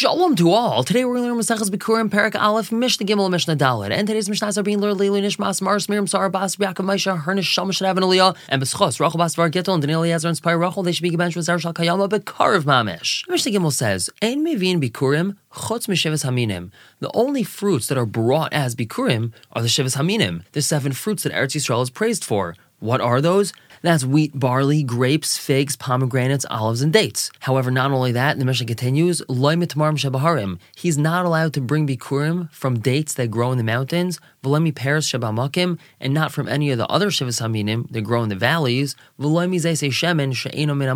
Shalom to all. Today we're going to learn Maseches Bikurim, Perak Aleph, Mishnah Gimel, Mishnah Dalet. And today's Mishnahs are being learned Leilu Nishmas, Mars, Miriam, Sarah, Bas, Yaakov, Maisha, Hernish, Shama, Shadav, and Aliyah, and Beschos, Rachel, Bas, Var, Gittel, and Daniel, Eliezer, and Spire, Rachel, they should be gebenched with Shal, Kayama, Bekarav, Mamish. Mishnah Gimel says, Ein Mevin Bikurim, Chutz Mishivas Haminim. The only fruits that are brought as Bikurim are the Shivas Haminim, the seven fruits that Eretz Yisrael is praised for. What are those? That's wheat, barley, grapes, figs, pomegranates, olives, and dates. However, not only that, the Mishnah continues, He's not allowed to bring bikurim from dates that grow in the mountains, v'lemi peiros shabamakim, and not from any of the other shivas haminim that grow in the valleys, v'lemi shemen she'eno min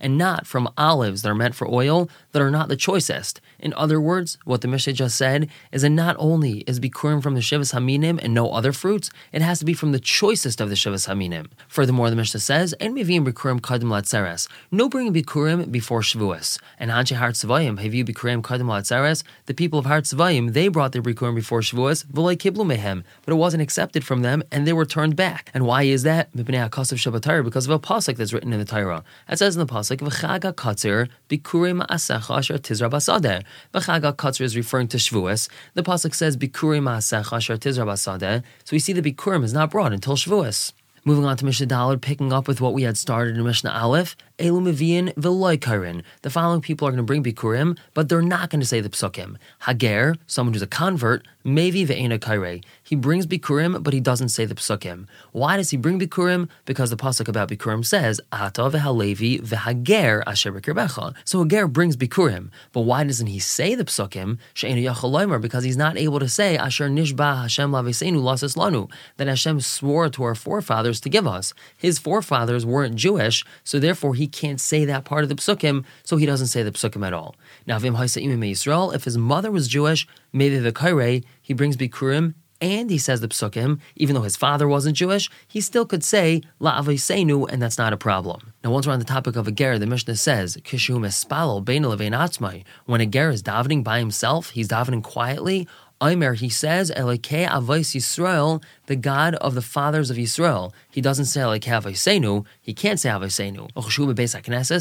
and not from olives that are meant for oil that are not the choicest. In other words, what the Mishnah just said is that not only is bikurim from the shivas haminim and no other fruits, it has to be from the choicest of the shivas haminim. Furthermore, the Mishnah says, "En mivim bikurim kadim latzeres." No bringing bikurim before Shavuos. And Anshe Har Tzavayim, have you bikurim kadim latzeres? The people of Har Tzavayim, they brought their bikurim before Shavuos, v'loy kiblu mehem, but it wasn't accepted from them, and they were turned back. And why is that? Because of a pasuk that's written in the Torah. It says in the pasuk, "V'chaga katzir bikurim asecha asher tizra basadeh." V'chaga katzir is referring to Shavuos. The pasuk says bikurim asecha asher tizra basadeh. So we see the bikurim is not brought until Shavuos. Moving on to Mishnah Daled, picking up with what we had started in Mishnah Aleph, Elu Mevian Veloikairin. The following people are going to bring Bikurim, but they're not going to say the Psukim. Hager, someone who's a convert, Mevi Ve'ena Kaire. He brings Bikurim, but he doesn't say the Psukim. Why does he bring Bikurim? Because the Pasuk about Bikurim says, Ata v'halevi v'hager asher b'kirbecha. So Hager brings Bikurim, but why doesn't he say the Psukim? She'enu yachaloimer, because he's not able to say, Asher nishba Hashem lavesenu lasis lanu, that Hashem swore to our forefathers to give us. His forefathers weren't Jewish, so therefore he can't say that part of the Psukim, so he doesn't say the Psukim at all. Now, if his mother was Jewish, maybe the Kaire, he brings Bikurim and he says the psukim, even though his father wasn't Jewish, he still could say la avaisenu, and that's not a problem. Now, once we're on the topic of a ger, the Mishnah says kishu espalo bein atzmai. When a ger is davening by himself, he's davening quietly. Omer, he says, Elokei Avos Yisrael, the God of the fathers of Yisrael. He doesn't say Elokei Avosenu, he can't say Avosenu.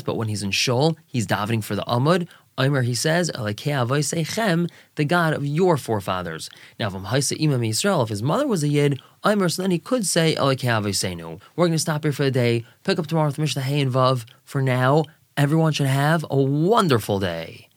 But when he's in Shul, he's davening for the Amud. Omer, he says, the God of your forefathers. Now, if Haisa Imam Yisrael, if his mother was a Yid, Omer, so then he could say, We're going to stop here for the day, pick up tomorrow with Mishnah Hay and Vav. For now, everyone should have a wonderful day.